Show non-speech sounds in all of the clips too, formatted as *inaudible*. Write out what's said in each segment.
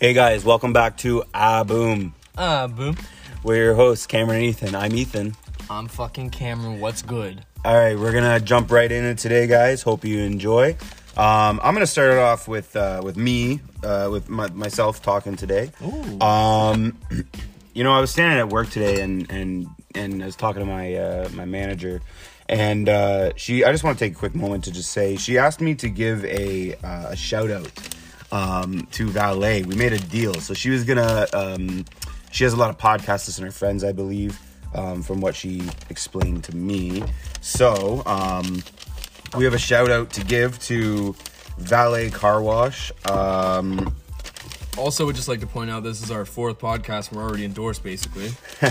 Hey guys, welcome back to Ah Boom. Ah, boom. We're your hosts, Cameron and Ethan. I'm Ethan. I'm fucking Cameron. What's good? All right, we're gonna jump right into today, guys. Hope you enjoy. Um, I'm gonna start it off with uh, with me, uh, with my, myself talking today. Ooh. Um, *clears throat* you know, I was standing at work today, and and and I was talking to my uh, my manager, and uh, she. I just want to take a quick moment to just say she asked me to give a uh, a shout out um, to Valet. We made a deal, so she was gonna. Um, she has a lot of podcast listener friends, I believe, um, from what she explained to me. So um, we have a shout out to give to Valet Car Wash. Um, Also, would just like to point out this is our fourth podcast. We're already endorsed, basically. *laughs*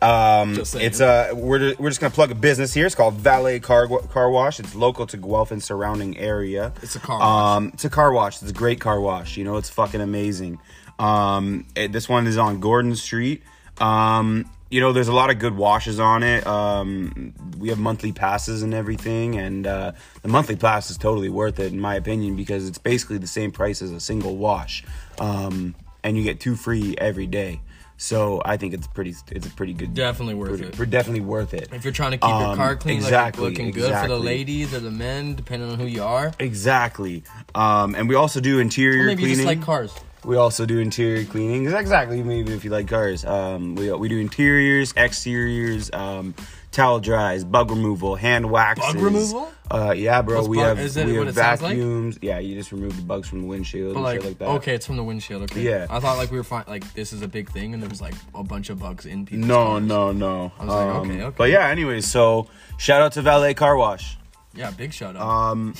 Um, it's uh, we're we're just gonna plug a business here. It's called Valet Car Car Wash. It's local to Guelph and surrounding area. It's a car wash. Um, it's a car wash. It's a great car wash. You know, it's fucking amazing. Um, it- this one is on Gordon Street. Um, you know, there's a lot of good washes on it. Um, we have monthly passes and everything, and uh, the monthly pass is totally worth it in my opinion because it's basically the same price as a single wash, um, and you get two free every day. So I think it's pretty. It's a pretty good. Definitely worth pretty- it. definitely worth it. If you're trying to keep your Um, car clean, exactly, like looking good for the ladies or the men, depending on who you are, Exactly. Um, and we also do interior or maybe cleaning. just like cars. We also do interior cleaning. Exactly, maybe if you like cars. Um, we, we do interiors, exteriors, um, towel dries, bug removal, hand waxes. Bug removal? Uh, yeah, bro. What's we bug- have we have sounds like? vacuums. Yeah, you just remove the bugs from the windshield But and like, shit like that. okay, it's from the windshield. Okay. Yeah. I thought like we were fine. Like this is a big thing, and there was like a bunch of bugs in people's No, cars. no, no. I was like, Um, okay, okay. But yeah, anyways, so shout out to Valet Car Wash. Yeah, big shout out. Um,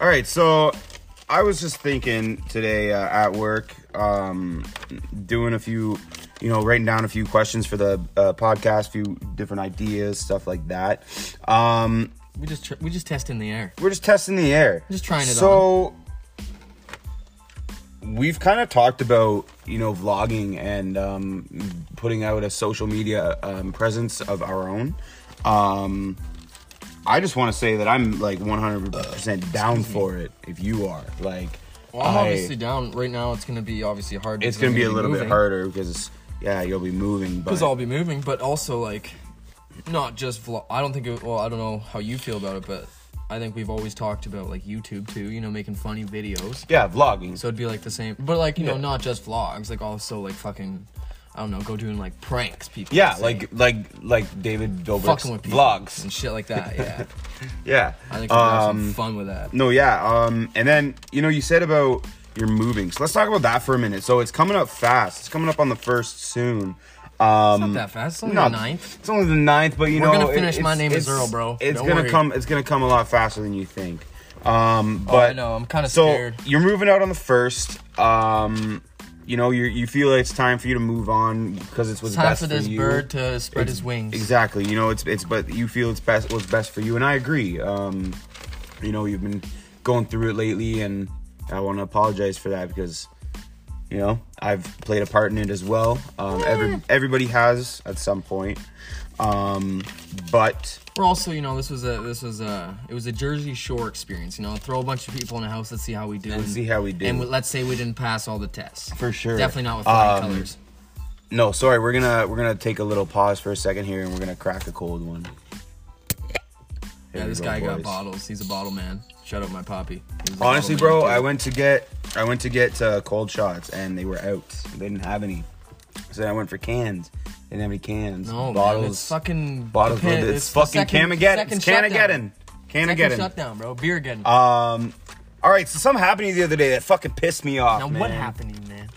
all right, so I was just thinking today uh, at work, um, doing a few, you know, writing down a few questions for the uh, podcast, few different ideas, stuff like that. Um, we just tr- we just test in the air. we're just testing the air, Just trying it So we've kind of talked about, you know, vlogging and um, putting out a social media um, presence of our own. Um, I just want to say that I'm like 100% down for it. If you are, like, Well, I'm I- obviously down right now. It's gonna be obviously hard. it's gonna be a little bit harder because yeah, you'll be moving. But because I'll be moving, but also like not just vlog. I don't think. It, well, I don't know how you feel about it, but I think we've always talked about like YouTube too. You know, making funny videos. yeah, vlogging. So it'd be like the same, but like you know, not just vlogs. Like also like fucking, I don't know, go doing like pranks. People. yeah, like like like David Dobrik's fucking with people vlogs. and shit like that. Yeah, *laughs* Yeah, I think we have um, some fun with that. No, yeah. Um, and then you know you said about your moving, so let's talk about that for a minute. So it's coming up fast. It's coming up on the first soon. Um, Not that fast. It's only the ninth. It's only the ninth, but you know. We're know gonna finish My it's- Name is it's- Earl, bro. It's Don't gonna worry. come. It's gonna come a lot faster than you think. Um, Oh, but I know. I'm kind of so scared. you're moving out on the first. Um, you know you you feel like it's time for you to move on because it's what's Time best for this you. bird to spread It's- his wings. Exactly. You know, it's it's but you feel it's best what's best for you, and I agree. Um, you know, you've been going through it lately, and I want to apologize for that because you know I've played a part in it as well. Um, every everybody has at some point. Um, but We're also, you know, this was a this was a it was a Jersey Shore experience. You know, throw a bunch of people in a house, let's see how we do, And see how we do. And let's say we didn't pass all the tests. For sure. definitely not with flying Um, colors. no, sorry, we're gonna we're gonna take a little pause for a second here, and we're gonna crack a cold one. Here Yeah, this go, guy got bottles. He's a bottle man. Shout out my poppy. Honestly, bro, I went to get I went to get uh, cold shots and they were out. They didn't have any. So I went for cans. They didn't have any cans. No, bottles. man, it's fucking bottles. depend- bro, it's, fucking second- Camageddon. It's. Canageddon. Canageddon. shutdown, bro. Beer again. Um. All right. So something happened to you the other day that fucking pissed me off. now man. what happened, man?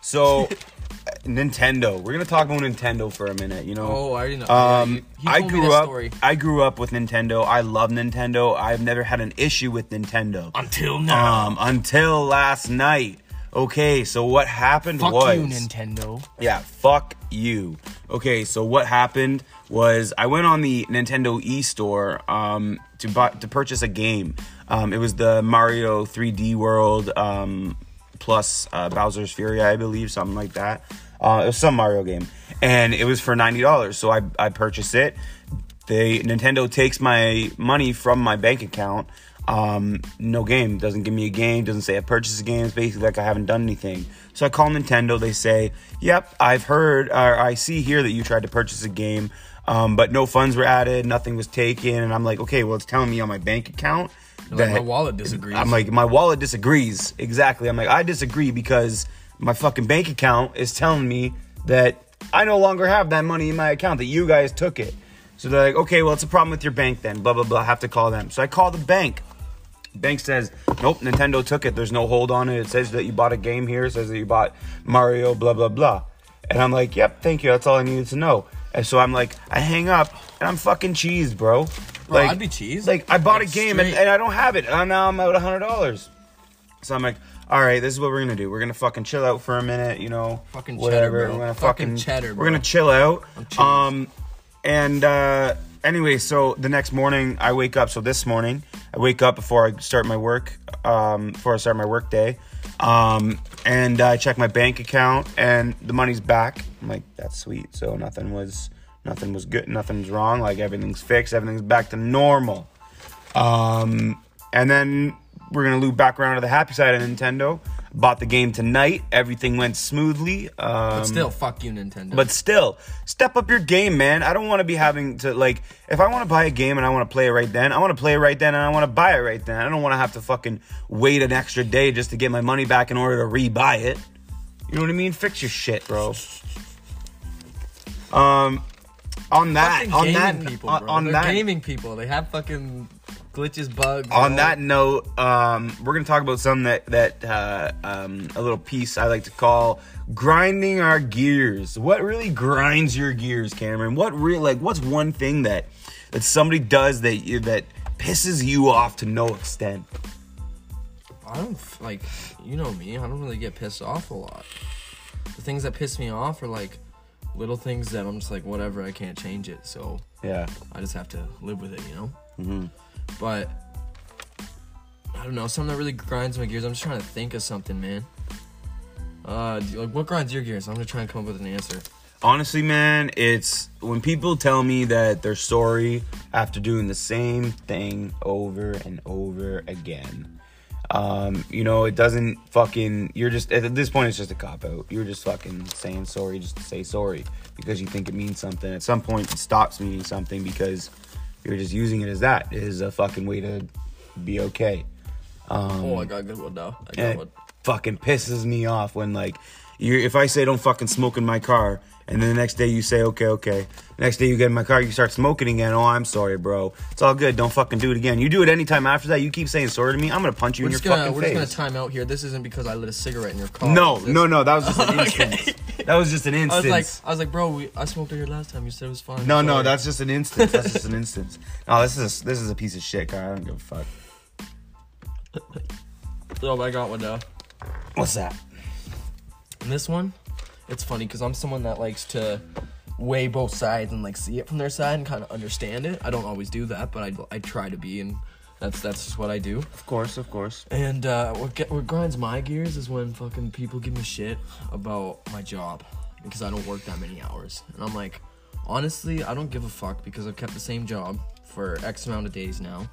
So, *laughs* uh, Nintendo. We're gonna talk about Nintendo for a minute. You know. Oh, I already know. Um, Yeah, he I grew up. story. I grew up with Nintendo. I love Nintendo. I've never had an issue with Nintendo. Until now. Um, until last night. Okay, so what happened Fuck was you, Nintendo. yeah, fuck you. Okay, so what happened was I went on the Nintendo e-store um, to buy, to purchase a game. Um, it was the Mario 3D World um, plus uh, Bowser's Fury, I believe, something like that. Uh, it was some Mario game, and it was for ninety dollars. So I I purchased it. They Nintendo takes my money from my bank account. Um, no game. Doesn't give me a game. Doesn't say I purchased a game. It's basically like I haven't done anything. So I call Nintendo. They say, "Yep, I've heard. Or I see here that you tried to purchase a game, um, but no funds were added. Nothing was taken." And I'm like, "Okay, well, it's telling me on my bank account Like, my wallet disagrees. I'm like, my wallet disagrees. Exactly. I'm like, I disagree because my fucking bank account is telling me that I no longer have that money in my account, that you guys took it. So they're like, okay, well, it's a problem with your bank then. Blah, blah, blah. I have to call them. So I call the bank. Bank says, nope, Nintendo took it. There's no hold on it. It says that you bought a game here. It says that you bought Mario, blah, blah, blah. And I'm like, yep, thank you. That's all I needed to know. And so I'm like, I hang up and I'm fucking cheese, bro. Bro, like, I'd be cheesed. Like, I bought Like, a game and, and I don't have it. And now I'm out $100. So I'm like, all right, this is what we're gonna do. We're gonna fucking chill out for a minute, you know, Fucking cheddar, whatever. bro. We're gonna Fucking fucking, cheddar, We're gonna chill out. Um, and uh, anyway, so the next morning I wake up. So this morning I wake up before I start my work. Um, before I start my work day, um, and I check my bank account, and the money's back. I'm like, that's sweet. So nothing was, nothing was good. Nothing's wrong. Like everything's fixed. Everything's back to normal. Um, and then we're gonna loop back around to the happy side of Nintendo. Bought the game tonight. Everything went smoothly. Um, but still, fuck you, Nintendo. but still, step up your game, man. I don't want to be having to like. If I want to buy a game and I want to play it right then, I want to play it right then, and I want to buy it right then. I don't want to have to fucking wait an extra day just to get my money back in order to re-buy it. You know what I mean? Fix your shit, bro. Um, on that, on that, people, on, on that, gaming people. They have fucking glitches, bugs. on all- that note, um, we're gonna talk about something that that uh, um, a little piece I like to call grinding our gears. What really grinds your gears, Cameron? What really like what's one thing that that somebody does that you, that pisses you off to no extent? I don't like, you know me. I don't really get pissed off a lot. The things that piss me off are like little things that I'm just like, whatever. I can't change it, so Yeah, I just have to live with it, you know. Mm-hmm. But I don't know. Something that really grinds my gears. I'm just trying to think of something, man. Uh, like what grinds your gears? I'm gonna try and come up with an answer. honestly, man, it's when people tell me that they're sorry after doing the same thing over and over again. Um, you know, it doesn't fucking. You're just at this point, it's just a cop out. You're just fucking saying sorry just to say sorry because you think it means something. At some point, it stops meaning something because you're just using it as that is a fucking way to be okay. Um, oh, I got a good one now. I got one. fucking pisses me off when like you if I say don't fucking smoke in my car and then the next day you say okay okay next day you get in my car you start smoking again oh I'm sorry bro it's all good don't fucking do it again you do it anytime after that you keep saying sorry to me I'm gonna punch you We're in your gonna fucking we're face just gonna time out here. This isn't because I lit a cigarette in your car. no no no that was just an *laughs* Okay. instance that was just an instance. I was like, I was like, bro, we, I smoked it here last time. You said it was fine. no no Sorry. that's just an instance that's just an *laughs* instance no this is a, this is a piece of shit guy I don't give a fuck Oh, I got one now. what's that And this one, it's funny because I'm someone that likes to weigh both sides and like see it from their side and kind of understand it. I don't always do that, but I, I try to be, and that's that's just what I do. of course of course. And uh, what get, what grinds my gears is when fucking people give me shit about my job because I don't work that many hours, and I'm like, honestly, I don't give a fuck because I've kept the same job for X amount of days now,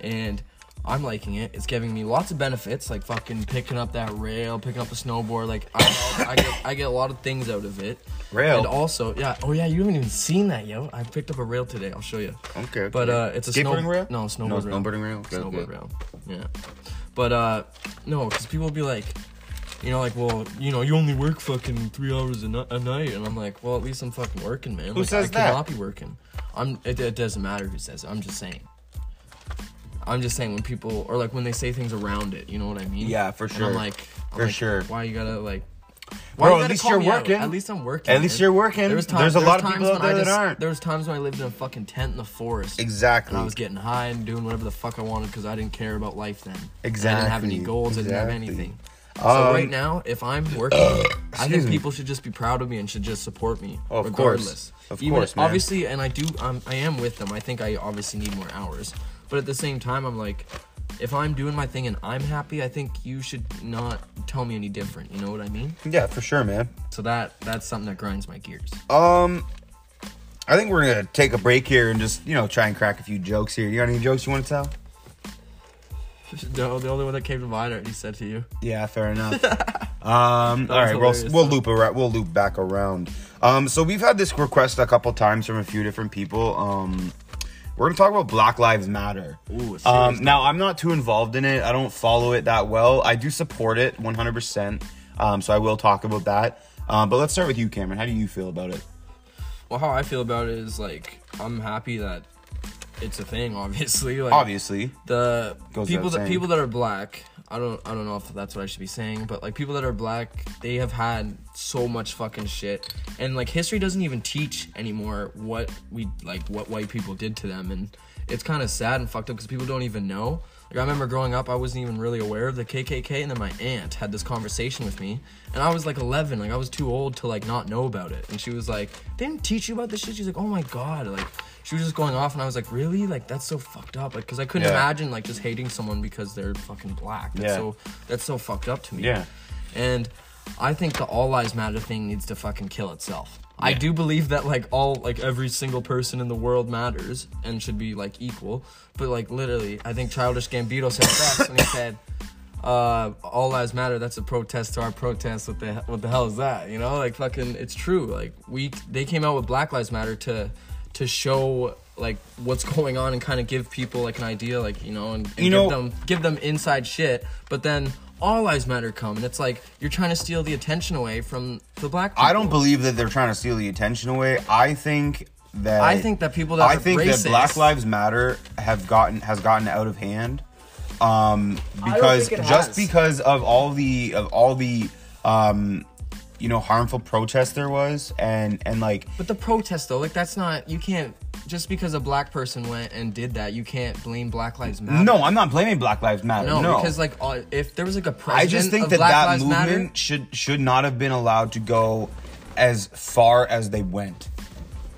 and I'm liking it. It's giving me lots of benefits, like fucking picking up that rail, picking up a snowboard. Like I, I get I get a lot of things out of it. Rail? And also, yeah. Oh yeah, you haven't even seen that, yo. I picked up a rail today. I'll show you. Okay. But uh, it's a Skateboarding snow- rail? No, snowboard No, rail. snowboarding rail? Okay, snowboard okay. rail. Yeah. But uh, no, because people will be like, you know, like, well, you know, you only work fucking three hours a, night, and I'm like, well, at least I'm fucking working, man. Who like, says I that? could not be working. I'm. It, it doesn't matter who says it. I'm just saying. I'm just saying when people or like when they say things around it, you know what I mean? Yeah, for And sure. I'm like, I'm For like, sure. Why you gotta like? Bro, you at least call you're me out? At least I'm working. At least you're working. There was There's a lot of people times out when I there that just- aren't. There was times when I lived in a fucking tent in the forest. Exactly. And I was getting high and doing whatever the fuck I wanted because I didn't care about life then. And I Exactly, didn't have any goals. I didn't have exactly. anything. Um, so right now, if I'm working, *coughs* I think people should just be proud of me and should just support me, Oh, of course. regardless. Of Even- course, man. Obviously, and I do. Um, I am with them. I think I obviously need more hours, but at the same time, I'm like, if I'm doing my thing and I'm happy, I think you should not tell me any different. You know what I mean? Yeah, for sure, man. So that that's something that grinds my gears. Um, I think we're gonna take a break here and just you know try and crack a few jokes here. You got any jokes you want to tell? No, the only one that came to mind already said to you. Yeah, fair enough. *laughs* um, all right, we'll, we'll loop around. We'll loop back around. Um, so we've had this request a couple times from a few different people. Um, we're gonna talk about Black Lives Matter. Ooh, um, now I'm not too involved in it. I don't follow it that well. I do support it 100. percent Um, so I will talk about that. Um, but let's start with you, Cameron. How do you feel about it? Well, how I feel about it is like I'm happy that it's a thing. *laughs* Obviously, like Obviously, the Goes people that saying. people that are black. I don't I don't know if that's what I should be saying, but like people that are black, they have had so much fucking shit, and like history doesn't even teach anymore what we like what white people did to them, and it's kind of sad and fucked up because people don't even know. Like I remember growing up, I wasn't even really aware of the KKK, and then my aunt had this conversation with me, and I was like 11, like I was too old to like not know about it, and she was like, "They didn't teach you about this shit." She's like, "Oh my god," like she was just going off, and I was like, "Really? Like that's so fucked up." Like because I couldn't Yeah. imagine like just hating someone because they're fucking black. That's Yeah. so that's so fucked up to me. Yeah. And I think the all lives matter thing needs to fucking kill itself. I do believe that like all like every single person in the world matters and should be like equal. But like literally, I think Childish Gambino said best when he said, uh, "All lives matter." That's a protest to our protest. What the what the hell is that? You know, like fucking, it's true. Like we they came out with Black Lives Matter to to show like what's going on and kind of give people like an idea, like you know, and, and You give know- them give them inside shit. But then all lives matter come, and it's like you're trying to steal the attention away from the black. people. I don't believe that they're trying to steal the attention away. I think that I think that people that I are think racist, that Black Lives Matter have gotten has gotten out of hand. Um, because just has. because of all the of all the um, you know harmful protest there was and and like But the protest though, like that's not you can't just because a black person went and did that, you can't blame Black Lives Matter. no, I'm not blaming Black Lives Matter. no, No, because like uh, if there was like a president I just think of that Black that Lives movement Matter, should should not have been allowed to go as far as they went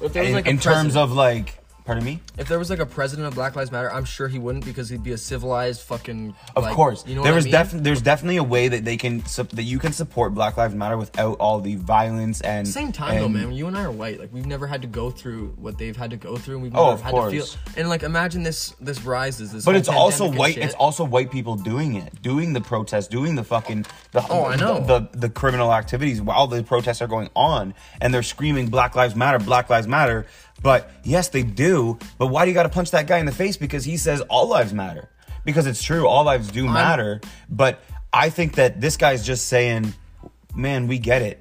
if there was in, like a in terms of like. Pardon me. if there was like a president of Black Lives Matter, I'm sure he wouldn't because he'd be a civilized fucking. Of like, course, you know there was I mean? definitely there's definitely a way that they can sup- that you can support Black Lives Matter without all the violence and Same time though, man. You and I are white. Like we've never had to go through what they've had to go through, and we've Oh, never of had course. to feel. And like, imagine this this rises. This But it's also white. It's also white people doing it, doing the protests, doing the fucking the Oh, I know. the, the the criminal activities while the protests are going on, and they're screaming Black Lives Matter, Black Lives Matter. But yes, they do. But why do you got to punch that guy in the face because he says all lives matter? Because it's true, all lives do matter. But I think that this guy's just saying, "Man, we get it."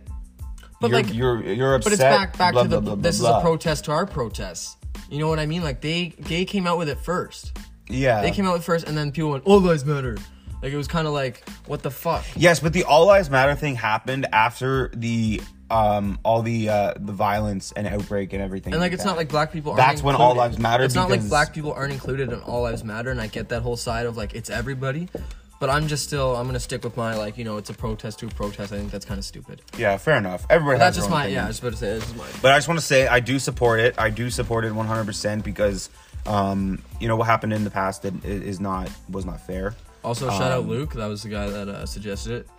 But you're, like- you're you're upset. But it's back back blah, to the blah, blah, this is a protest to our protests. You know what I mean? Like they they came out with it first. Yeah, They came out with it first, and then people went, "All lives matter." Like it was kind of like, what the fuck? Yes, but the All Lives Matter thing happened after the um all the uh the violence and outbreak and everything. And like it's that. not like black people. Aren't That's when all lives matter It's not like black people aren't included in all lives matter, and I get that whole side of like it's everybody. But I'm just still I'm gonna stick with my like you know it's a protest to a protest. I think that's kind of stupid. Yeah, fair enough. Everybody That's just my yeah. I opinion. was about to say this is my. But I just want to say I do support it. I do support it 100% because um you know what happened in the past that is not was not fair. Also, shout out Um, Luke. That was the guy that uh, suggested it.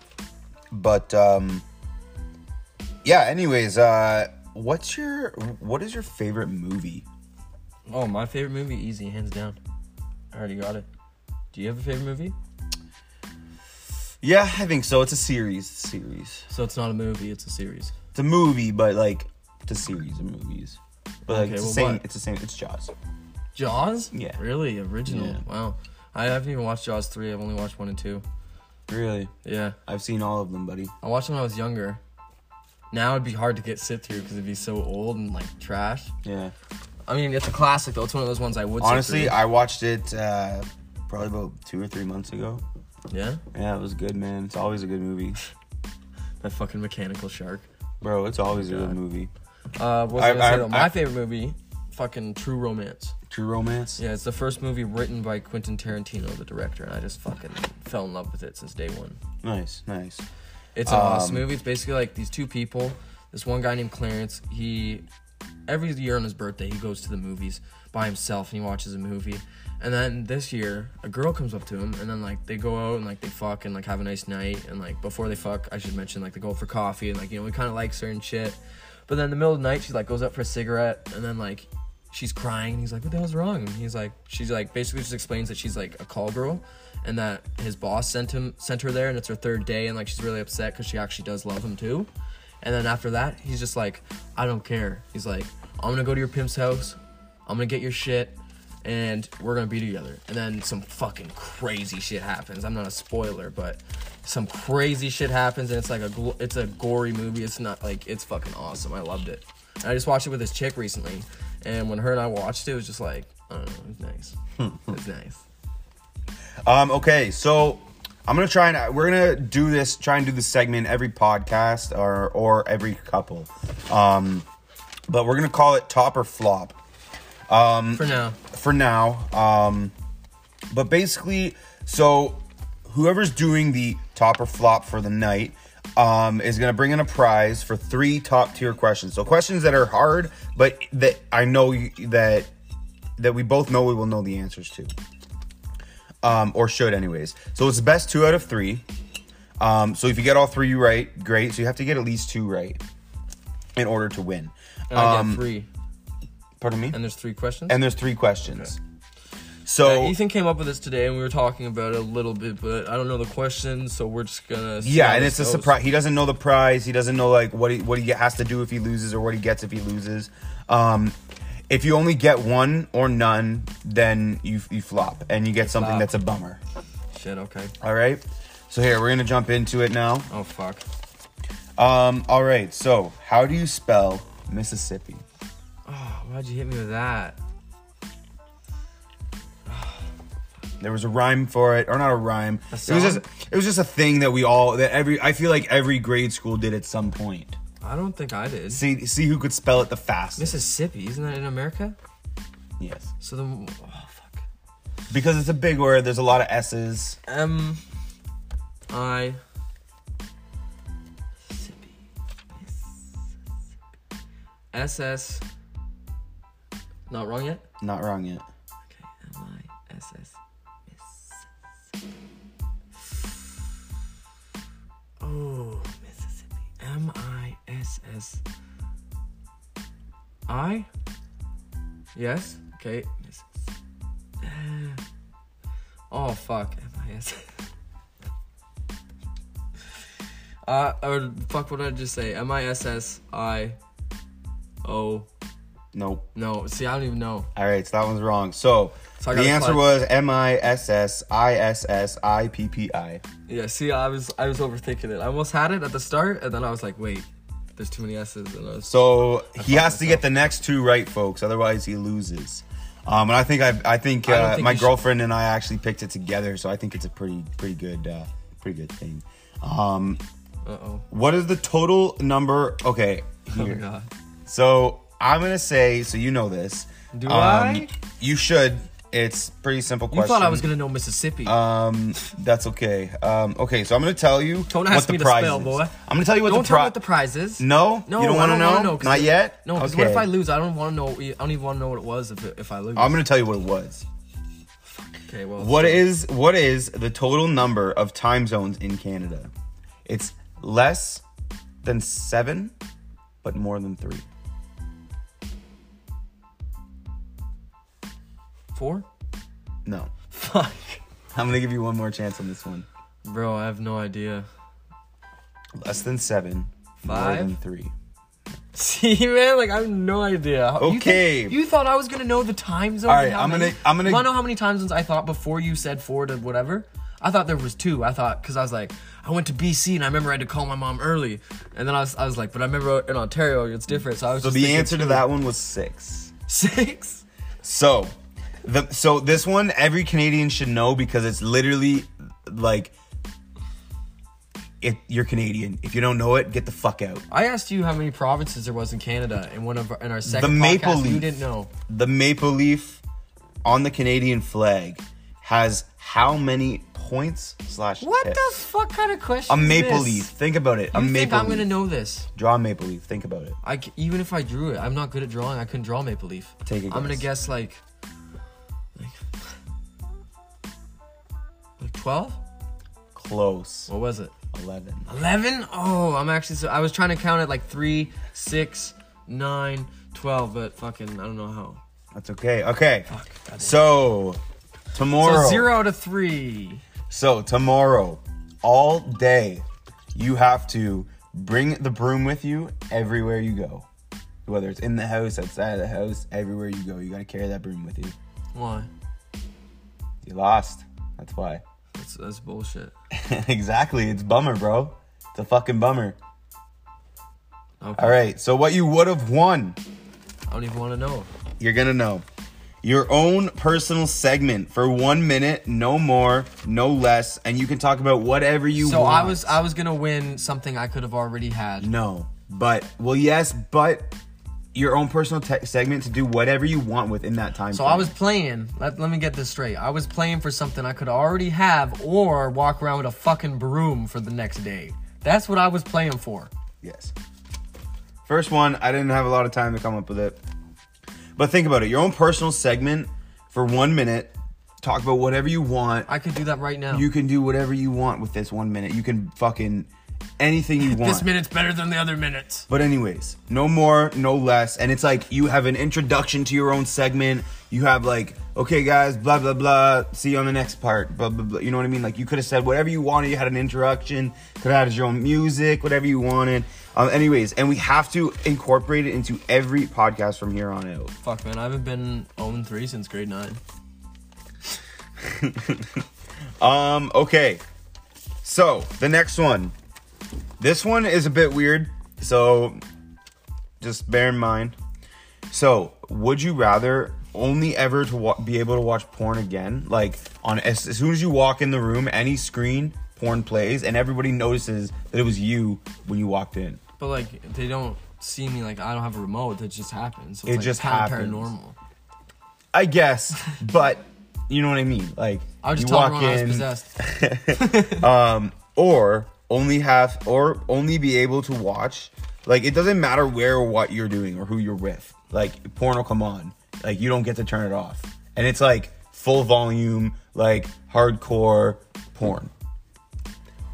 But um yeah, anyways, uh what's your what is your favorite movie? Oh, my favorite movie, easy, hands down. I already got it. Do you have a favorite movie? Yeah, I think so. It's a series, series. So it's not a movie; it's a series. It's a movie, but like it's a series of movies. But like Okay, it's the well, same. what? It's the same. It's Jaws. Jaws? Yeah. Really original? Yeah. Wow. I haven't even watched Jaws three. I've only watched one and two. Really, Yeah, I've seen all of them, buddy. I watched them when I was younger. Now it'd be hard to get sit through because it'd be so old and like trash. Yeah. I mean, it's a classic though. It's one of those ones I would. Honestly. I watched it uh, probably about two or three months ago. yeah, Yeah, it was good, man. It's always a good movie, *laughs* that fucking mechanical shark. bro. It's always a God. good movie. Uh, what was I- I, gonna say I- though? My I- favorite movie, fucking True Romance. True Romance. Yeah, it's the first movie written by Quentin Tarantino, the director, and I just fucking fell in love with it since day one. Nice, nice. It's an awesome Um, movie. It's basically like these two people. This one guy named Clarence. He every year on his birthday he goes to the movies by himself and he watches a movie. And then this year, a girl comes up to him and then like they go out and like they fuck and like have a nice night and like before they fuck, I should mention like they go for coffee and like you know he kind of likes her and shit. But then in the middle of the night, she like goes up for a cigarette and then like she's crying. And he's like, "What the hell's wrong?" And he's like, she's like, basically just explains that she's like a call girl, and that his boss sent him sent her there, and it's her third day, and like she's really upset because she actually does love him too. And then after that, he's just like, "I don't care." He's like, "I'm gonna go to your pimp's house. I'm gonna get your shit." And we're gonna be together. And then some fucking crazy shit happens. I'm not a spoiler, but some crazy shit happens, and it's like a it's a gory movie. It's not like it's fucking awesome. I loved it. And I just watched it with this chick recently, and when her and I watched it, it was just like I don't know, it was nice. it was nice. Um, okay, so I'm gonna try and we're gonna do this, try and do this segment every podcast or or every couple. Um, but we're gonna call it top or flop Um, For now, for now. Um, but basically, so whoever's doing the top or flop for the night um, is going to bring in a prize for three top tier questions. So questions that are hard, but that I know you, that that we both know we will know the answers to, um, or should anyways. So it's the best two out of three. Um, so if you get all three right, great. So you have to get at least two right in order to win. and I Um, get three, Pardon me. and there's three questions. And there's three questions. So Yeah, Ethan came up with this today, and we were talking about it a little bit, but I don't know the questions, so we're just gonna. see Yeah, and it's a surprise. He doesn't know the prize. He doesn't know like what he what he has to do if he loses or what he gets if he loses. Um, if you only get one or none, then you you flop and you get something flop. that's a bummer. Shit. Okay. All right. So here we're gonna jump into it now. Oh fuck. Um, all right. So how do you spell Mississippi? Oh, why'd you hit me with that? There was a rhyme for it, or not a rhyme. A It was just it was just a thing that we all that every I feel like every grade school did at some point. I don't think I did. See see who could spell it the fastest. Mississippi, isn't that in America? Yes. So the oh fuck. Because it's a big word, there's a lot of S's. M I Mississippi. S S. Not wrong yet. Not wrong yet. I. Yes. Okay. Oh fuck. M I S. *laughs* Uh, or fuck. What did I just say? M I S S I. O. Nope. No. See, I don't even know. All right, so that one's wrong. So, So the answer was M I S S I S S I P P I. Yeah, see, I was I was overthinking it. I almost had it at the start, and then I was like, wait, there's too many S's. And I was, So he has to get the next two right, folks. Otherwise, he loses. Um, and I think I, I think, I uh, think my you should- girlfriend and I actually picked it together. So I think it's a pretty, pretty good, uh, pretty good thing. Um, uh oh. what is the total number? Okay, Oh here. god. So I'm gonna say. So you know this. Um, Do I? You should. It's pretty simple You thought I was gonna know Mississippi. Um, that's okay. Um, okay, so I'm gonna tell you Don't what ask the me to spell, is. boy. I'm gonna tell you what don't the tell me what the prize is. no, No, you don't want to know. 'cause Not yet. No, because okay. what if I lose? I don't want to know. I don't even want to know what it was if it, if I lose. I'm gonna tell you what it was. okay, well. What is what is the total number of time zones in Canada? It's less than seven, but more than three. Four? No, *laughs* Fuck, I'm gonna give you one more chance on this one. bro, I have no idea. Less than seven, more Five? than three. *laughs* See, man, like I have no idea. You Okay. think- You, thought I was gonna know the time zones. All right, I'm gonna- I'm gonna- You wanna know how many time zones I thought before you said four to whatever? I thought there was two. I thought because I was like, I went to BC and I remember I had to call my mom early, and then I was, I was like, but I remember in Ontario it's different. So I was So just the thinking answer to that one was six. *laughs* six. So, the so this one every Canadian should know because it's literally like if you're Canadian. If you don't know it, get the fuck out. I asked you how many provinces there was in Canada in one of our, in our second The maple podcast. You didn't know. The maple leaf on the Canadian flag has how many points slash What tips? the fuck kind of question? A maple leaf. Think about it. A You maple think I'm leaf. gonna know this? Draw a maple leaf. Think about it. I c- even if I drew it, I'm not good at drawing. I couldn't draw a maple leaf. Take it. I'm gonna guess. like like twelve. Close. What was it? Eleven. Eleven? Oh, I'm actually. So, I was trying to count it like three, six, nine, twelve, but fucking, I don't know how. That's okay. Okay. Fuck. So tomorrow. So zero to three. So tomorrow, all day, you have to bring the broom with you everywhere you go. Whether it's in the house, outside of the house, everywhere you go, you gotta carry that broom with you. Why? You lost. That's why. That's that's bullshit. *laughs* exactly. It's bummer, bro. It's a fucking bummer. Okay. All right. So what you would have won, I don't even want to know. you're gonna know. Your own personal segment for one minute, no more, no less, and you can talk about whatever you So want. So I was I was gonna win something I could have already had. No, but well, yes, but your own personal te- segment to do whatever you want within that time. So frame. I was playing. Let, let me get this straight. I was playing for something I could already have, or walk around with a fucking broom for the next day. That's what I was playing for. yes. First one, I didn't have a lot of time to come up with it, but think about it. Your own personal segment for one minute. Talk about whatever you want. I could do that right now. You can do whatever you want with this one minute. You can fucking anything you want. this minute's better than the other minutes. But anyways, no more, no less. And it's like you have an introduction to your own segment. You have like, okay, guys, blah blah blah. See you on the next part. Blah blah blah. You know what I mean? Like you could have said whatever you wanted. You had an introduction. Could have had your own music, whatever you wanted. Um, anyways, and we have to incorporate it into every podcast from here on out. Fuck man, I haven't been 0 3 since grade nine. *laughs* Um, okay. So the next one. This one is a bit weird, so just bear in mind. So, would you rather only ever to wa- be able to watch porn again? Like on as, as soon as you walk in the room, any screen porn plays, and everybody notices that it was you when you walked in. But like they don't see me like I don't have a remote. That just happens. So It like, just happens. paranormal. I guess, but you know what I mean. Like I just you walk everyone I was in, possessed. *laughs* um, or only have or only be able to watch like it doesn't matter where or what you're doing or who you're with. Like porn will come on. Like you don't get to turn it off. And it's like full volume like hardcore porn.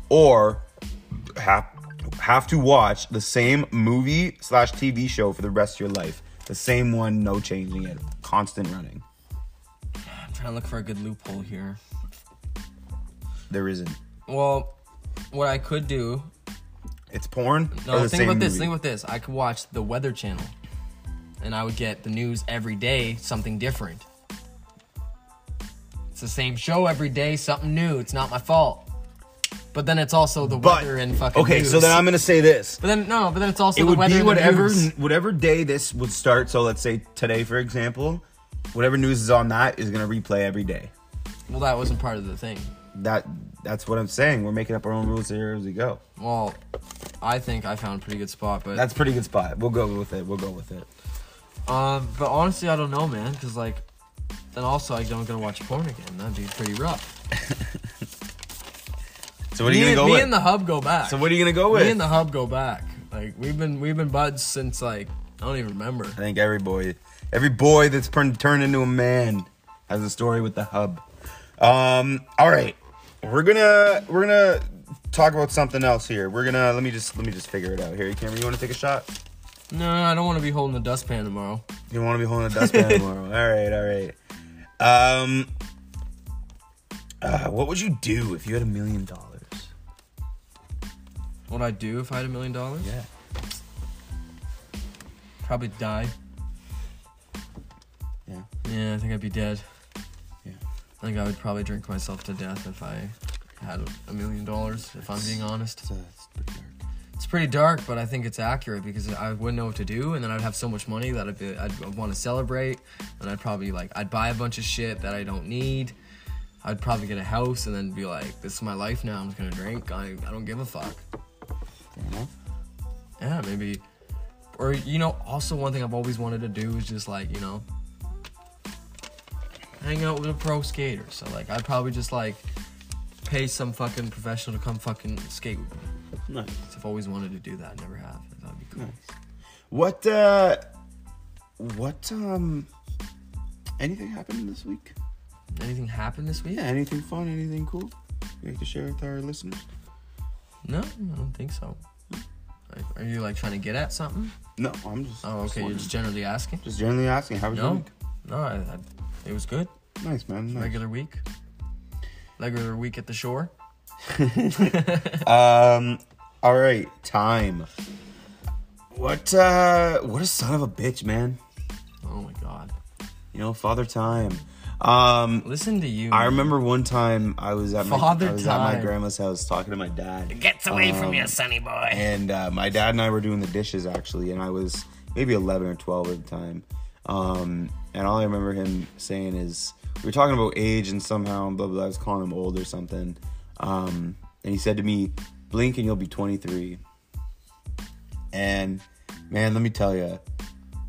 Or have have to watch the same movie slash tv show for the rest of your life. The same one no changing it. Constant running. I'm trying to look for a good loophole here. there isn't. Well, what I could do. it's porn No, think about this. movie? Think about this. I could watch the Weather Channel, and I would get the news every day, something different. It's the same show every day, something new. It's not my fault. But then it's also the but weather and fucking. okay news. so then i'm gonna say this But then no, but then it's also it the would weather be whatever whatever day this would start. So let's say today, for example, whatever news is on that is gonna replay every day. Well, that wasn't part of the thing. That that's what I'm saying. We're making up our own rules here as we go. Well, I think I found a pretty good spot, but That's a pretty good spot. We'll go with it. We'll go with it. um, but honestly, I don't know, man, because like, then also I don't gonna watch porn again. That'd be pretty rough. *laughs* So what are you me gonna go me with? and the hub go back. so what are you gonna go with? Me and the hub go back. Like we've been we've been buds since like I don't even remember. I think every boy, every boy that's turned into a man has a story with the hub. Um. All right, we're gonna we're gonna talk about something else here. We're gonna let me just let me just figure it out here. Cameron, you want to take a shot? No, I don't want to be holding the dustpan tomorrow. You don't want to be holding the dustpan *laughs* tomorrow? All right, all right. Um, uh, what would you do if you had a million dollars? What would I do if I had a million dollars? Yeah. Probably die. Yeah. Yeah, I think I'd be dead. I think I would probably drink myself to death if I had a million dollars. If I'm being honest, It's, uh, it's pretty dark. it's pretty dark, but I think it's accurate because I wouldn't know what to do, and then I'd have so much money that I'd be, I'd want to celebrate, and I'd probably like I'd buy a bunch of shit that I don't need. I'd probably get a house and then be like, "This is my life now. I'm just gonna drink. I, I don't give a fuck." Fair enough. Yeah, maybe. Or you know, also one thing I've always wanted to do is just like you know, hang out with a pro skater. So like, I'd probably just like pay some fucking professional to come fucking skate with me. Nice. I've always wanted to do that. Never have. That'd be cool. What? uh What? Um. Anything happened this week? Anything happened this week? Yeah. Anything fun? Anything cool? You like to share with our listeners? No, I don't think so. Are you like trying to get at something? No, I'm just. Oh, okay. You're just generally asking. Just generally asking. How was your No, week? No, I, I, it was good. Nice, man. Nice. Regular week. Regular week at the shore. *laughs* Um. All right. Time. What? Uh. What a son of a bitch, man. Oh my god. You know, Father Time. Um. Listen to you. I man. remember one time I was at my I was at my grandma's house talking to my dad. Gets away from Um, you, sonny boy. and uh, my dad and I were doing the dishes actually, and I was maybe 11 or 12 at the time. Um, and all I remember him saying is we were talking about age and somehow and blah blah. blah. I was calling him old or something. Um, and he said to me, "Blink and you'll be 23." And man, let me tell you,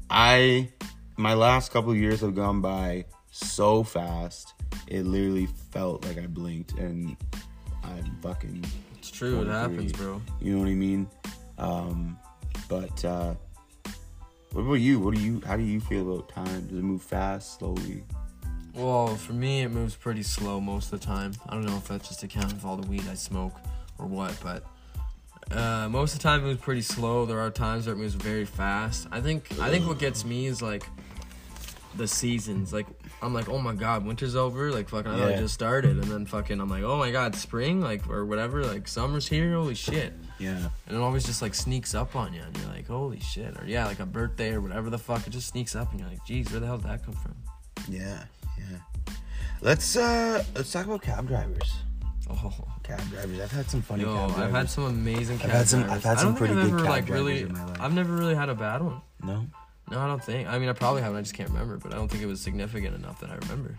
I my last couple of years have gone by so fast. It literally felt like I blinked, and I'm fucking It's true. It happens, bro. you know what I mean? Um, but uh, what about you? What do you? How do you feel about time? Does it move fast, slowly? Well, for me, it moves pretty slow most of the time. I don't know if that's just accounting for all the weed I smoke or what, but uh, most of the time it moves pretty slow. There are times where it moves very fast. I think I think what gets me is like the seasons. Like I'm like, oh my god, winter's over. Like fucking, I thought Yeah. it just started, and then fucking, I'm like, oh my god, spring, like or whatever. Like summer's here. Holy shit. Yeah. And it always just like sneaks up on you, and you're like, holy shit. Or yeah, like a birthday or whatever the fuck, it just sneaks up, and you're like, geez, where the hell did that come from? Yeah. Yeah. Let's uh let's talk about cab drivers. Oh. Cab drivers. I've had some funny Yo, cab I've had some amazing. Cab I've had some- drivers. I've had some pretty I've good cab like, drivers really, in my life. I've never really had a bad one. no. No, I don't think. I mean, I probably haven't. I just can't remember. But I don't think it was significant enough that I remember.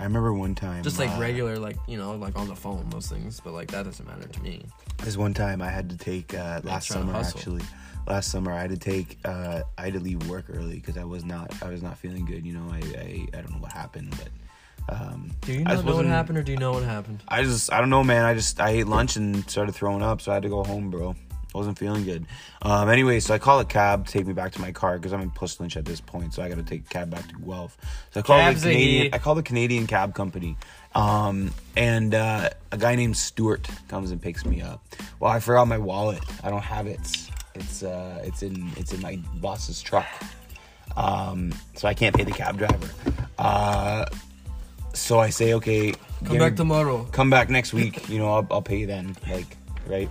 I remember one time. Just like uh, regular, like you know, like on the phone, those things. But like that doesn't matter to me. This one time I had to take uh, last summer actually. Last summer I had to take uh, I had to leave work early because I was not I was not feeling good. You know I I, I don't know what happened, but um, Do you not know what happened, or do you know what happened? I just I don't know, man. I just I ate lunch and started throwing up, so I had to go home, bro. I wasn't feeling good. Um, anyway, so I call a cab to take me back to my car because I'm in Puslinch at this point, so I got to take a cab back to Guelph. So I call Cabs the Canadian. I call the Canadian cab company, um, and uh, a guy named Stuart comes and picks me up. Well, I forgot my wallet. I don't have it. It's uh, it's in it's in my boss's truck. Um, so I can't pay the cab driver. Uh, so I say, okay, Come back me- tomorrow. come back next week. You know, I'll, I'll pay you then. Like, right?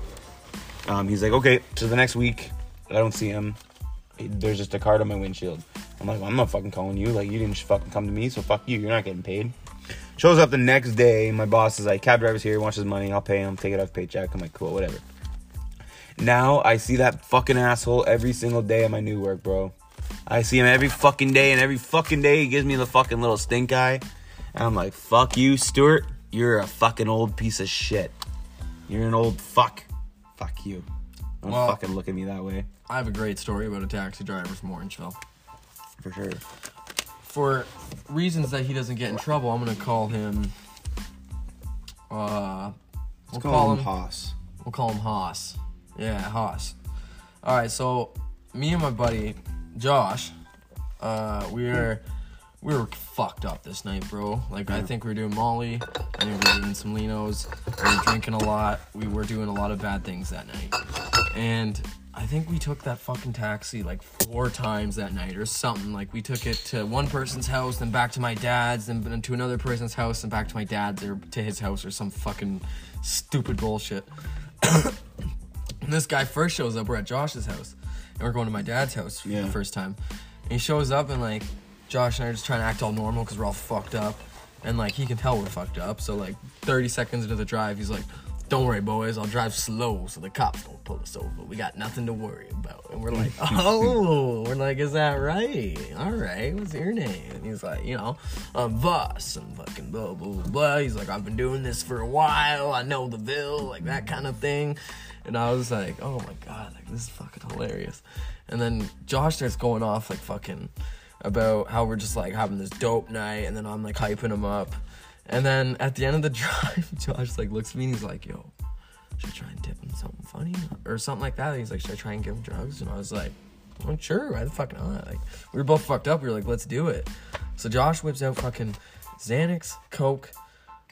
Um, he's like, okay. So the next week, I don't see him. There's just a card on my windshield. I'm like, well, I'm not fucking calling you. Like, you didn't fucking come to me, so fuck you. You're not getting paid. Shows up the next day. My boss is like, cab driver's here. He wants his money. I'll pay him. Take it off paycheck. I'm like, cool, whatever. Now I see that fucking asshole every single day at my new work, bro. I see him every fucking day, and every fucking day he gives me the fucking little stink eye. And I'm like, fuck you, Stuart. You're a fucking old piece of shit. You're an old fuck. Fuck you. Don't Well- fucking look at me that way. I have a great story about a taxi driver from Orangeville. For sure. For reasons that he doesn't get in trouble, I'm gonna call him. Uh, we'll call him. Haas. We'll call him Haas. Yeah, Haas. All right, so me and my buddy Josh, uh, we were we were fucked up this night, bro. Like I think we were doing Molly. I think we were doing some Linos. We were drinking a lot. We were doing a lot of bad things that night, and. I think we took that fucking taxi like four times that night or something. Like we took it to one person's house, then back to my dad's, then to another person's house, and back to my dad's or to his house or some fucking stupid bullshit. *coughs* And this guy first shows up. We're at Josh's house, and we're going to my dad's house for Yeah. the first time. And he shows up, and like Josh and I are just trying to act all normal because we're all fucked up, and like he can tell we're fucked up. So like 30 seconds into the drive, he's like, "Don't worry, boys. I'll drive slow so the cops don't pull us over. We got nothing to worry about." And we're like, *laughs* "Oh, we're like, is that right? All right. What's your name?" And he's like, "You know, I'm Voss and fucking blah blah blah." blah. He's like, "I've been doing this for a while. I know the bill, like that kind of thing." And I was like, "Oh my god, like this is fucking hilarious." And then Josh starts going off like fucking about how we're just like having this dope night, and then I'm like hyping him up. And then at the end of the *laughs* drive, Josh like looks at me and he's like, "Yo, should I try and tip him something funny or something like that?" He's like, "Should I try and give him drugs?" And I was like, "Well, sure. Why the fuck not?" Like we were both fucked up. We were like, "Let's do it." So Josh whips out fucking Xanax, Coke,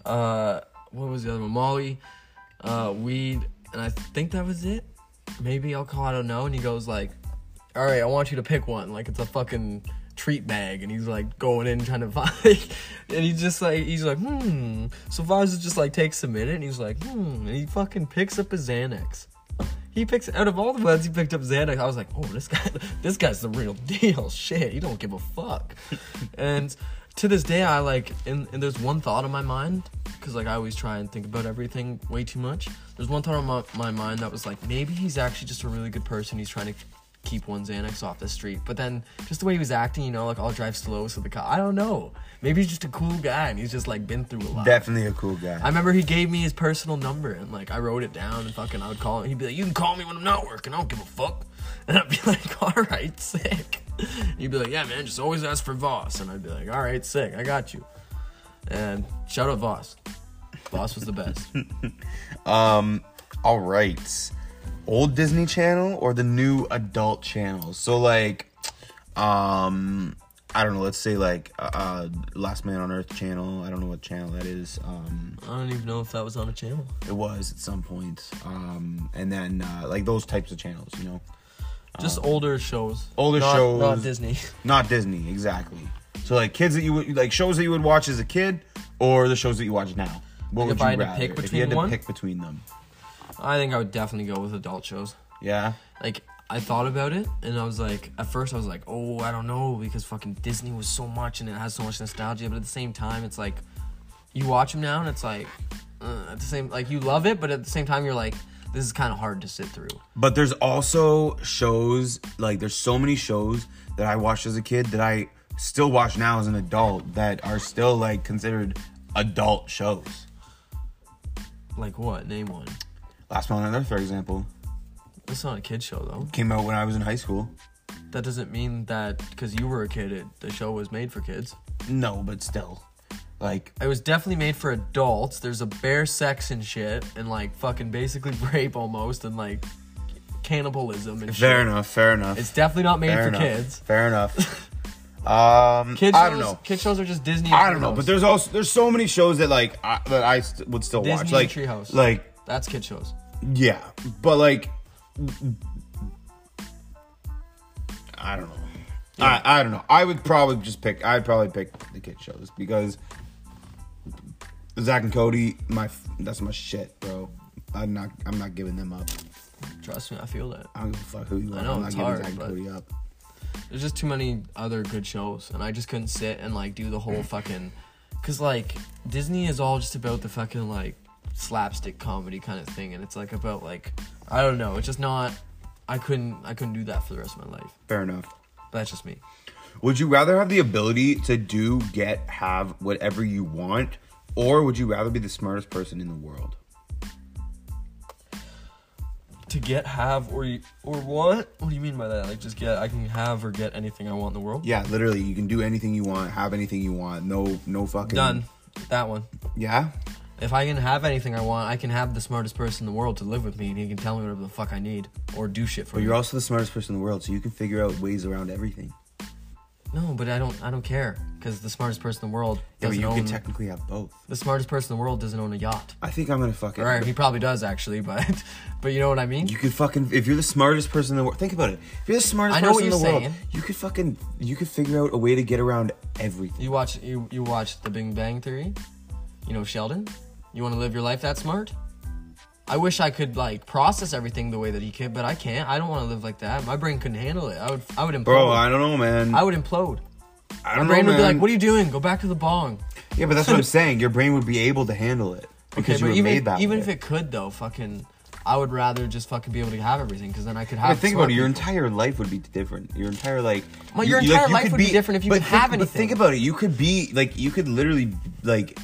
uh, what was the other one? Molly, uh, weed, and I think that was it. Maybe alcohol, I don't know. And he goes like, "All right, I want you to pick one. Like it's a fucking treat bag and he's like going in trying *laughs* to find and he's just like he's like hmm. So Vaz just like takes a minute and he's like hmm. And he fucking picks up his Xanax. He picks out of all the ones he picked up Xanax I was like oh this guy *laughs* this guy's the real *laughs* deal. Shit he don't give a fuck. And to this day I like and, and there's one thought in my mind because like I always try and think about everything way too much. There's one thought on my, my mind that was like maybe he's actually just a really good person. He's trying to keep one Xanax off the street. But then just the way he was acting, you know, like I'll drive slow so the car. I don't know. Maybe he's just a cool guy and he's just like been through a lot. Definitely a cool guy. I remember he gave me his personal number and like I wrote it down and fucking I would call him. He'd be like, "You can call me when I'm not working. I don't give a fuck." And I'd be *laughs* like, "All right, sick." He'd be like, "Yeah, man, just always ask for Voss." And I'd be like, "All right, sick. I got you." And shout out Voss. Voss was the best. *laughs* Um, all right. Old Disney Channel or the new adult channels? So like, um, I don't know. Let's say like uh, uh, Last Man on Earth channel. I don't know what channel that is. Um, I don't even know if that was on a channel. it was at some point. Um, and then uh, like those types of channels, you know, Just older shows. older Not- shows. Not Disney. *laughs* not Disney exactly. So like kids that you would like shows that you would watch as a kid, or the shows that you watch now. What Like, would you I had to rather? if you had to one? pick between them, I think I would definitely go with adult shows. yeah. Like I thought about it and I was like at first I was like, "Oh, I don't know because fucking Disney was so much and it has so much nostalgia, but at the same time it's like you watch them now and it's like uh, at the same like you love it, but at the same time you're like this is kind of hard to sit through. But there's also shows like there's so many shows that I watched as a kid that I still watch now as an adult that are still like considered adult shows. Like what? Name one. Last Man on Earth, for example, It's not a kid show though. came out when I was in high school. That doesn't mean that because you were a kid, it, the show was made for kids. No, but still, like It was definitely made for adults. There's a bare sex and shit, and like fucking basically *laughs* rape almost, and like cannibalism and fair shit. enough, fair enough. It's definitely not made fair for enough, kids. Fair enough. *laughs* um, Kid shows, I don't know. Kid shows are just Disney. I don't know, but Treehouse. there's also there's so many shows that like I, that I st- would still watch. Like and Treehouse. like that's kid shows. Yeah, but like, I don't know. I I don't know. I would probably just pick. I'd probably pick the kid shows because Zack and Cody, my that's my shit, bro. I'm not. I'm not giving them up. Trust me, I feel that. I don't give a fuck who you are. I know, I'm not it's giving hard, Zack and Cody up. There's just too many other good shows, and I just couldn't sit and like do the whole fucking. Cause like Disney is all just about the fucking like slapstick comedy kind of thing, and it's like about like I don't know. It's just not. I couldn't. I couldn't do that for the rest of my life. Fair enough. But that's just me. Would you rather have the ability to do, get, have whatever you want, or would you rather be the smartest person in the world? To get, have, or or what? What do you mean by that? Like just get? I can have or get anything I want in the world. Yeah, literally, you can do anything you want, have anything you want. No, no fucking Done. That one. Yeah, If I can have anything I want, I can have the smartest person in the world to live with me, and he can tell me whatever the fuck I need or do shit for but me. you're also the smartest person in the world, so you can figure out ways around everything. no, but I don't. I don't care because the smartest person in the world Yeah, but you own. can technically have both. the smartest person in the world doesn't own a yacht. I think I'm gonna fuck fucking. Right, he probably does actually, *laughs* but but you know what I mean. You could fucking if you're the smartest person in the world. Think about it. If you're the smartest I know person in what the you're world, saying. you could fucking you could figure out a way to get around everything. You watch you you watch The Big Bang Theory. You know Sheldon. You want to live your life that smart? I wish I could like process everything the way that he could, but I can't. I don't want to live like that. My brain couldn't handle it. I would I would implode. Bro, I don't know, man. I would implode. I My don't know, brain would be man. like, "What are you doing? Go back to the bong." yeah, but that's what I'm *laughs* saying. Your brain would be able to handle it because Okay, you were even made that even way. if it could though, fucking, I would rather just fucking be able to have everything because then I could But have. think about it. Your people. entire life would be different. Your entire like. Well, your you- entire you life would be different if you could think- have But think about it. You could be like you could literally like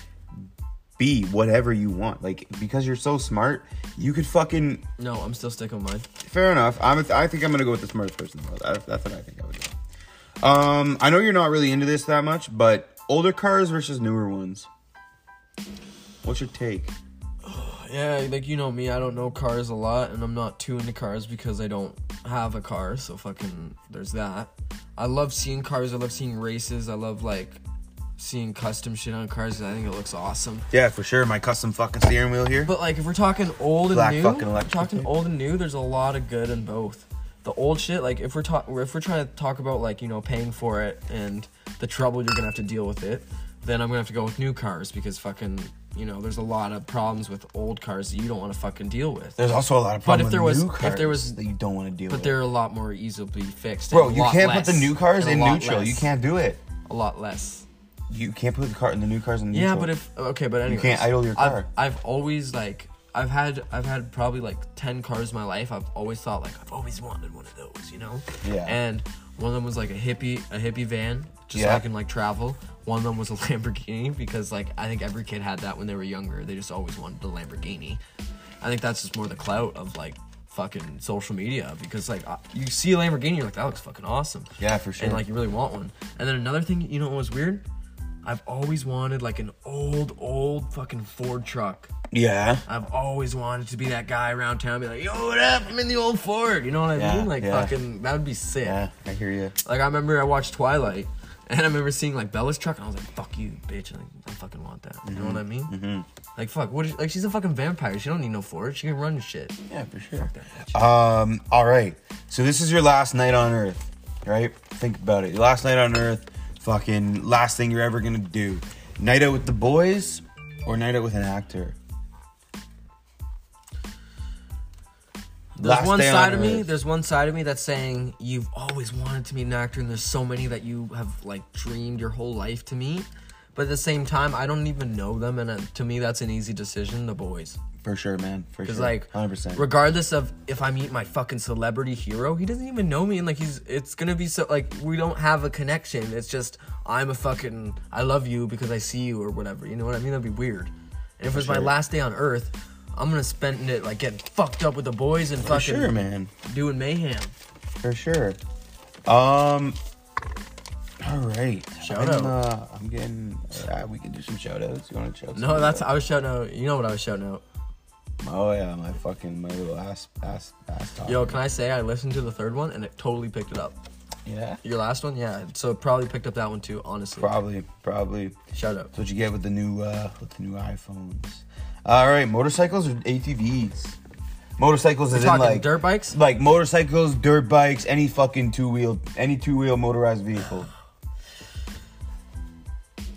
be whatever you want. Like because you're so smart, you could fucking. No, I'm still sticking with mine. Fair enough. I'm. I think I'm gonna go with the smartest person in the world. That's, that's what I think I would do. Um, I know you're not really into this that much, but older cars versus newer ones. What's your take? *sighs* Yeah, like you know me, I don't know cars a lot, and I'm not too into cars because I don't have a car. So fucking, there's that. I love seeing cars. I love seeing races. I love like seeing custom shit on cars. I think it looks awesome. Yeah, for sure. My custom fucking steering wheel here. But like, if we're talking old and Black new, fucking if we're talking old and new. There's a lot of good in both. the old shit. Like if we're talk, if we're trying to talk about like you know paying for it and the trouble you're gonna have to deal with it, then I'm gonna have to go with new cars because fucking you know there's a lot of problems with old cars that you don't want to fucking deal with. There's also a lot of But problems if there with was- new if there was- that you don't want to deal with But with. they're a lot more easily fixed. Bro, and a you lot can't less, put the new cars and in lot neutral. less, You can't do it. A lot less. You can't put the car in the new cars in the Yeah, but if okay, but anyways, you can't idle your car. I've, I've always like I've had I've had probably like ten cars in my life. I've always thought like I've always wanted one of those, you know. Yeah. And one of them was like a hippie a hippie van, just so Yeah. I can like travel. One of them was a *laughs* Lamborghini because like I think every kid had that when they were younger. They just always wanted the Lamborghini. I think that's just more the clout of like fucking social media because like uh, you see a Lamborghini, you're like that looks fucking awesome. Yeah, for sure. And like you really want one. And then another thing, you know what was weird? I've always wanted like an old, old fucking Ford truck. yeah, I've always wanted to be that guy around town, be like, "Yo, what up? I'm in the old Ford." You know what I Yeah, mean? Like yeah. fucking, that would be sick. yeah, I hear you. Like I remember I watched Twilight, and I remember seeing like Bella's truck, and I was like, "Fuck you, bitch!" Like I fucking want that. You know what I mean? Mm-hmm. Like fuck, what? Is, like she's a fucking vampire. She don't need no Ford. She can run shit. Yeah, for sure. That bitch. Um, all right. So this is your last night on Earth, right? Think about it. Your last night on Earth, fucking last thing you're ever gonna do. Night out with the boys or night out with an actor? There's Last one day on side of me. There's one side of me that's saying you've always wanted to be an actor, and there's so many that you have like dreamed your whole life to meet. But at the same time, I don't even know them, and uh, to me, that's an easy decision. The boys, For sure, man. For because like, 100%. regardless of if I meet my fucking celebrity hero, he doesn't even know me, and like he's, it's gonna be so like we don't have a connection. It's just I'm a fucking I love you because I see you or whatever. You know what I mean? That'd be weird. And if it was my sure. last day on Earth. I'm gonna spend it like getting fucked up with the boys and For fucking sure, man. doing mayhem. For sure. Um. All right. Shout I'm, out. Uh, I'm getting. Uh, we can do some shout outs. You want to shout? No, that's out? I was shouting out. You know what I was shouting out. Oh yeah, my fucking my little ass ass ass talk. Yo, can I say I listened to the third one and it totally picked it up. Yeah. Your last one, yeah. So it probably picked up that one too. Honestly, Probably. Probably. shout out. That's what you get with the new uh with the new iPhones. All right, motorcycles or ATVs? Motorcycles We're is in like dirt bikes. like motorcycles, dirt bikes, any fucking two wheel, any two wheel motorized vehicle.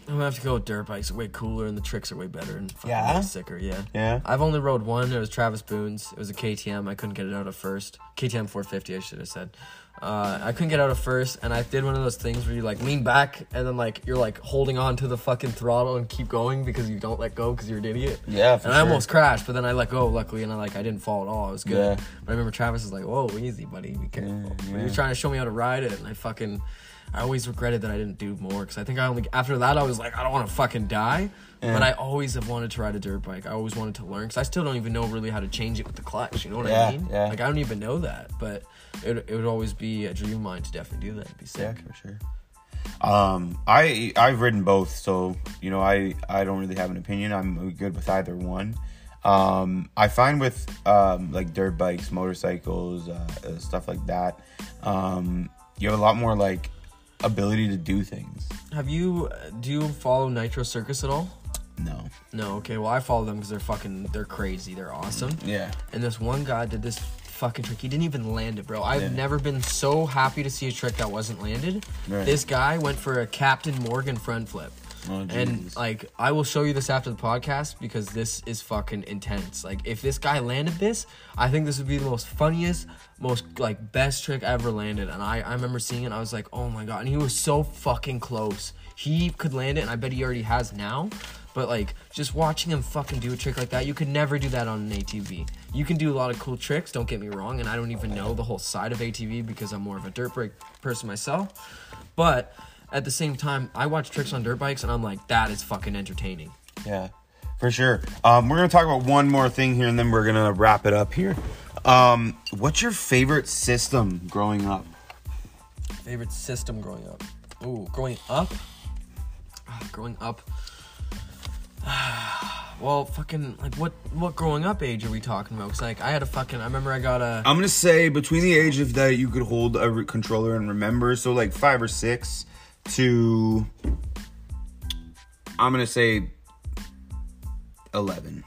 I'm gonna have to go with dirt bikes. They're way cooler and the tricks are way better and fucking Yeah? way sicker. Yeah. Yeah. I've only rode one. It was Travis Boone's. It was a KTM. I couldn't get it out of first. KTM 450, I should have said. Uh, I couldn't get out of first, and I did one of those things where you like lean back and then like you're like holding on to the fucking throttle and keep going because you don't let go because you're an idiot. Yeah, for and I sure. almost crashed, but then I let go luckily, and I like I didn't fall at all. It was good. Yeah. But I remember Travis was like, "Whoa, easy, buddy, be careful." Yeah, He yeah. was trying to show me how to ride it, and I fucking, I always regretted that I didn't do more because I think I only after that I was like, I don't want to fucking die. Yeah. But I always have wanted to ride a dirt bike. I always wanted to learn because I still don't even know really how to change it with the clutch. You know what Yeah, I mean? yeah. Like I don't even know that, but it, it would always be a dream of mine to definitely do that. It'd be Yeah, sick. for sure. Um, I I've ridden both, so you know I I don't really have an opinion. I'm good with either one. Um, I find with um like dirt bikes, motorcycles, uh, uh, stuff like that, um, you have a lot more like ability to do things. Have you do you follow Nitro Circus at all? No. No. Okay. Well, I follow them because they're fucking they're crazy. They're awesome. Yeah. And this one guy did this fucking trick. He didn't even land it, bro. I've Yeah. never been so happy to see a trick that wasn't landed. Right. This guy went for a Captain Morgan front flip. Oh, and like I will show you this after the podcast because this is fucking intense. Like if this guy landed this, I think this would be the most funniest, most like best trick I ever landed. And I, I remember seeing it and I was like, oh my god. And he was so fucking close. He could land it and I bet he already has now. But like just watching him fucking do a trick like that, you could never do that on an ATV. You can do a lot of cool tricks, don't get me wrong, and I don't even know the whole side of ATV because I'm more of a dirt bike person myself. But at the same time, I watch tricks on dirt bikes and I'm like, that is fucking entertaining. Yeah, for sure. Um, we're gonna talk about one more thing here, and then we're gonna wrap it up here. Um, what's your favorite system growing up? Favorite system growing up? Ooh, growing up? Ah, growing up. *sighs* well, fucking like what what growing up age are we talking about? Cause like I had a fucking I remember I got a I'm gonna say between the age of that you could hold a re- controller and remember, so like five or six to I'm gonna say eleven.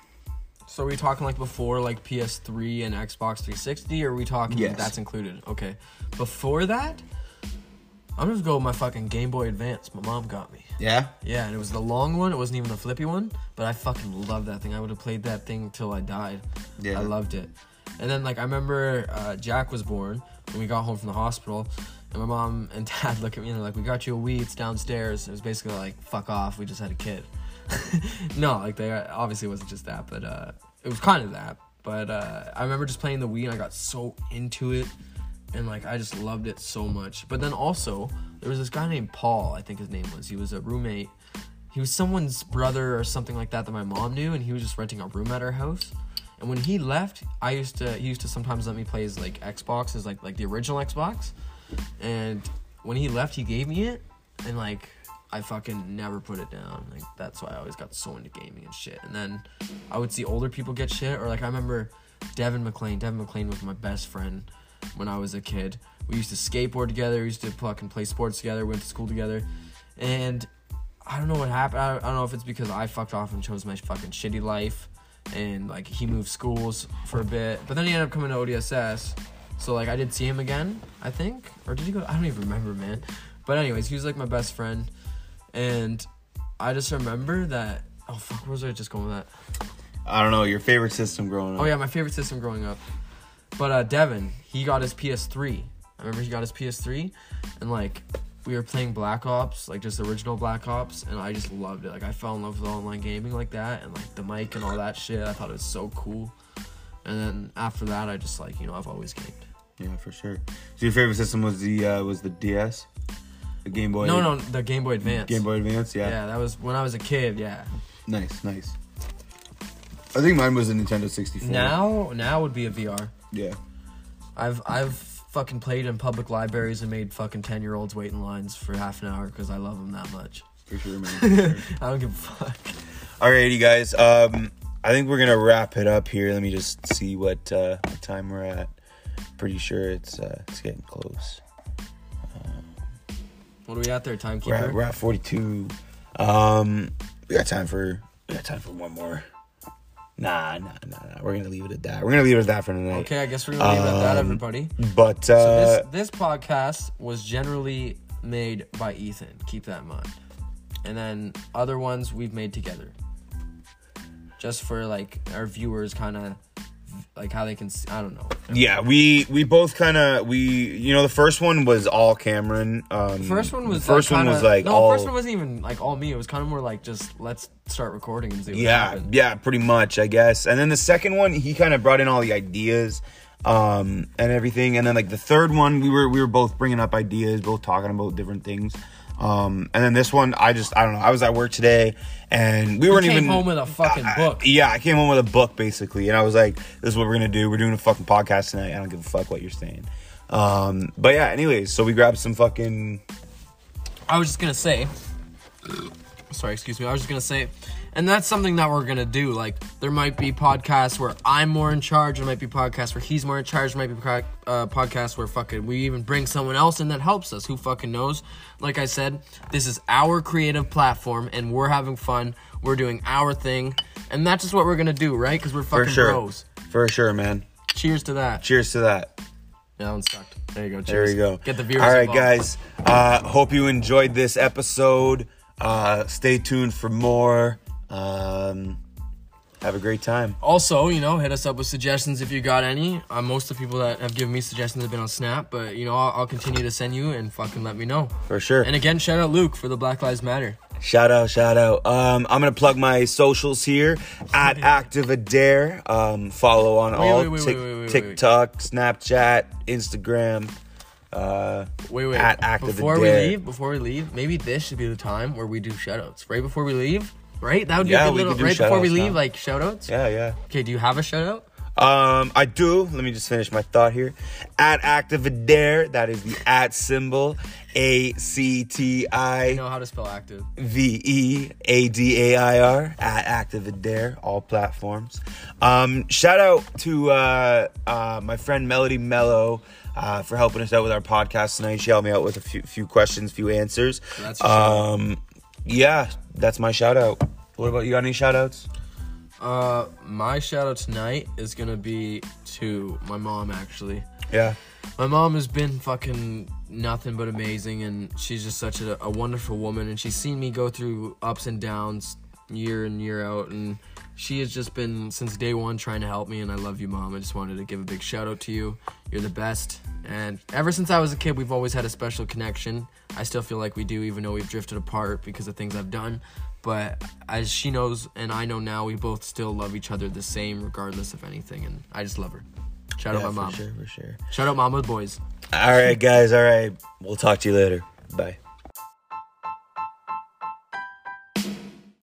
So are we talking like before like PS3 and Xbox 360, or are we talking Yes. that's included? Okay. Before that, I'm just go with my fucking Game Boy Advance. My mom got me. Yeah. Yeah, and it was the long one. It wasn't even the flippy one, but I fucking loved that thing. I would have played that thing till I died. Yeah. I loved it. And then like I remember uh, Jack was born when we got home from the hospital, and my mom and *laughs* dad look at me and they're like, "We got you a Wii. It's downstairs." It was basically like, "Fuck off. We just had a kid." *laughs* no, like they obviously it wasn't just that, but uh, it was kind of that. But uh, I remember just playing the Wii and I got so into it, and like I just loved it so much. But then also there was this guy named Paul, I think his name was. He was a roommate. He was someone's brother or something like that that my mom knew, and he was just renting a room at our house. And when he left, I used to he used to sometimes let me play his like Xbox, his like like the original Xbox. And when he left, he gave me it, and like I fucking never put it down. Like that's why I always got so into gaming and shit. And then I would see older people get shit, or like I remember Devin McLean. Devin McLean was my best friend when I was a kid. We used to skateboard together. We used to fucking play sports together. Went to school together, and I don't know what happened. I I don't know if it's because I fucked off and chose my fucking shitty life, and like he moved schools for a bit. But then he ended up coming to ODSS. So like I did see him again, I think, or did he go? I don't even remember, man. But anyways, he was like my best friend, and I just remember that. Oh fuck, where was I just going with that? I don't know your favorite system growing up. Oh yeah, my favorite system growing up. But uh, Devin, he got his PS3. I remember he got his PS3, and like we were playing Black Ops, like just original Black Ops, and I just loved it. Like I fell in love with online gaming like that, and like the mic and all that shit. I thought it was so cool. And then after that, I just like you know I've always gamed. Yeah, for sure. So your favorite system was the uh, was the DS, the Game Boy. No, no, the Game Boy Advance. Game Boy Advance. Yeah. Yeah, that was when I was a kid. Yeah. Nice, nice. I think mine was a Nintendo 64. Now, now would be a VR. Yeah. I've I've fucking played in public libraries and made fucking ten year olds wait in lines for half an hour because I love them that much. For sure, man. *laughs* For sure. I don't give a fuck. Alrighty, guys. Um, I think we're gonna wrap it up here. Let me just see what uh, what time we're at. Pretty sure it's uh, it's getting close. What are we at there, We're timekeeper? at, we're at 42. Um, we got time for we got time for one more. Nah, nah, nah, nah. We're gonna leave it at that. We're gonna leave it at that for tonight. Okay, I guess we're gonna leave it at that, Um, everybody. But So uh, this this podcast was generally made by Ethan. Keep that in mind. And then other ones we've made together, just for like our viewers, kind of like how they can. I don't know. yeah, we we both kind of we you know the first one was all Cameron. Um, The first one was first like, one was like no. all first one wasn't even like all me. It was kind of more like just let's start recording and see what yeah happens. yeah pretty much I guess. And then the second one he kind of brought in all the ideas um and everything. And then like the third one we were we were both bringing up ideas, both talking about different things. Um, and then this one, I just, I don't know. I was at work today, and we weren't came even home with a fucking I- book. yeah, I came home with a book basically, and I was like, "This is what we're gonna do. We're doing a fucking podcast tonight. I don't give a fuck what you're saying." Um, but yeah, anyways, so we grabbed some fucking I was just gonna say. Sorry, excuse me. I was just gonna say, and that's something that we're gonna do. Like, there might be podcasts where I'm more in charge. There might be podcasts where he's more in charge. There might be uh, podcasts where fucking we even bring someone else in that helps us. Who fucking knows? Like I said, this is our creative platform, and we're having fun. We're doing our thing, and that's just what we're gonna do, right? Because we're for fucking sure, bros. for sure, man. Cheers to that. Cheers to that. Yeah, that one sucked. There you go. There Cheers. we go. Get the viewers. All right, involved. guys. Uh, hope you enjoyed this episode. Uh, stay tuned for more. Um, have a great time. Also, you know, hit us up with suggestions if you got any. Uh, most of the people that have given me suggestions have been on Snap, but you know, I'll, I'll continue to send you and fucking let me know. For sure. And again, shout out Luke for the Black Lives Matter. Shout out, shout out. Um, I'm gonna plug my socials here *laughs* at Active Adair. Um, follow on Wait, all wait, wait, Tik- wait, wait, wait, wait. TikTok, Snapchat, Instagram. Uh, Wait, wait. At Active before we leave, before we leave, maybe this should be the time where we do shout outs. Right before we leave? Right? That would be Yeah, a good little right before we leave, now. like shout outs. yeah, yeah. Okay, do you have a shout out? Um, I do. Let me just finish my thought here. At Active Adair, that is the at symbol. A C T I I know how to spell active. V E A D A I R at Active Adair, all platforms. Um, shout out to uh, uh, my friend Melody Mello uh, for helping us out with our podcast tonight. She helped me out with a few, few questions, few answers. That's um, yeah, that's my shout out. What about you? Got any shout outs? Uh, my shout out tonight is gonna be to my mom actually. Yeah. My mom has been fucking nothing but amazing, and she's just such a, a wonderful woman. And she's seen me go through ups and downs year in year out, and she has just been since day one trying to help me. And I love you, mom. I just wanted to give a big shout out to you. You're the best. And ever since I was a kid, we've always had a special connection. I still feel like we do, even though we've drifted apart because of things I've done. But as she knows, and I know now, we both still love each other the same, regardless of anything. And I just love her. Shout yeah, out my mom. For sure, for sure. Shout out Mama Boys. All right, guys. All right. We'll talk to you later. Bye.